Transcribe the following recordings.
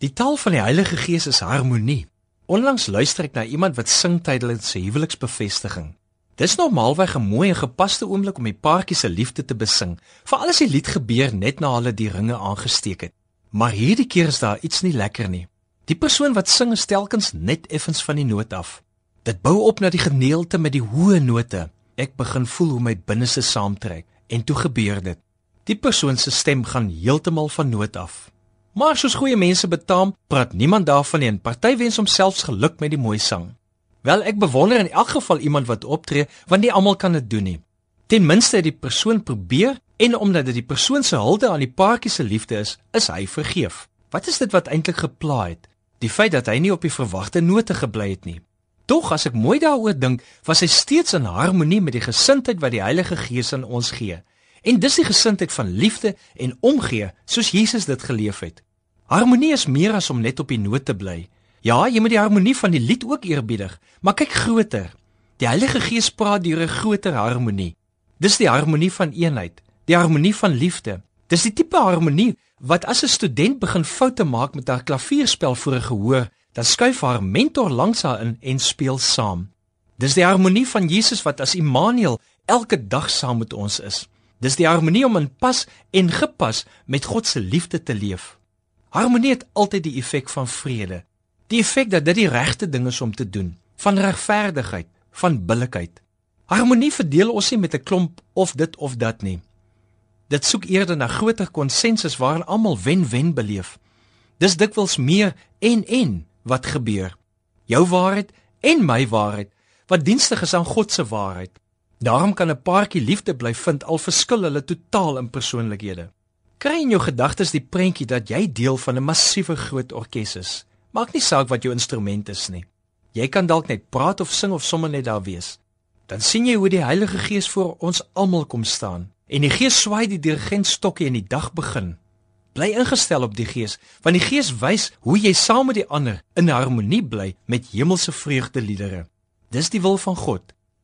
Die taal van die Heilige Gees is harmonie. Onlangs luister ek na iemand wat sing tydens sy huweliksbevestiging. Dis normaalweg 'n mooi en gepaste oomblik om die paartjie se liefde te besing, veral as die lied gebeur net na hulle die ringe aangesteek het. Maar hierdie keer is daar iets nie lekker nie. Die persoon wat sing is telkens net effens van die noot af. Dit bou op na die geneelte met die hoë note. Ek begin voel hoe my binneste saamtrek en toe gebeur dit. Die persoon se stem gaan heeltemal van noot af. Maar soos goeie mense betaam, praat niemand daarvan nie en party wens homself geluk met die mooi sang. Wel, ek bewonder in elk geval iemand wat optree, want nie almal kan dit doen nie. Ten minste het die persoon probeer en omdat dit die persoon se hulde aan die paartjie se liefde is, is hy vergeef. Wat is dit wat eintlik gepla het? Die feit dat hy nie op die verwagte note gebly het nie. Tog as ek mooi daaroor dink, was hy steeds in harmonie met die gesindheid wat die Heilige Gees aan ons gee. En dis die gesindheid van liefde en omgee soos Jesus dit geleef het. Harmonie is meer as om net op die noot te bly. Ja, jy moet die harmonie van die lied ook eerbiedig, maar kyk groter. Die Heilige Gees praat deur 'n groter harmonie. Dis die harmonie van eenheid, die harmonie van liefde. Dis die tipe harmonie wat as 'n student begin foute maak met haar klavierspel voor 'n gehoor, dan skuif haar mentor langs haar in en speel saam. Dis die harmonie van Jesus wat as Immanuel elke dag saam met ons is. Dis die harmonie om in pas en gepas met God se liefde te leef. Harmonie het altyd die effek van vrede. Die effek dat dit die regte ding is om te doen, van regverdigheid, van billikheid. Harmonie verdeel ons nie met 'n klomp of dit of dat nie. Dit soek eerder na groter konsensus waarin almal wen-wen beleef. Dis dikwels meer en en wat gebeur. Jou waarheid en my waarheid wat dienstig is aan God se waarheid. Daarom kan 'n paartjie liefde bly vind al verskil hulle totaal in persoonlikhede. Kry in jou gedagtes die prentjie dat jy deel van 'n massiewe groot orkes is. Maak nie saak wat jou instrument is nie. Jy kan dalk net praat of sing of sommer net daar wees. Dan sien jy hoe die Heilige Gees voor ons almal kom staan en die Gees swaai die dirigentstokkie en die dag begin. Bly ingestel op die Gees, want die Gees wys hoe jy saam met die ander in harmonie bly met hemelse vreugdeliedere. Dis die wil van God.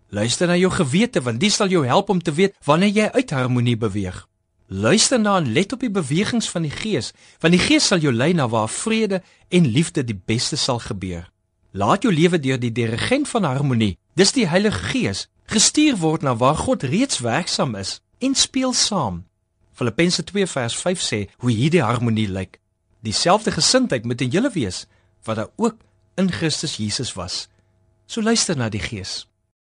Luister na jou gewete want dit sal jou help om te weet wanneer jy uit harmonie beweeg. Luister na en let op die bewegings van die Gees, want die Gees sal jou lei na waar vrede en liefde die beste sal gebeur. Laat jou lewe deur die dirigent van harmonie, dis die Heilige Gees, gestuur word na waar God reeds werksaam is en speel saam. Filippense 2 vers 5 sê hoe hierdie harmonie lyk. Dieselfde gesindheid moet in julle wees wat daar ook in Christus Jesus was. So luister na die Gees.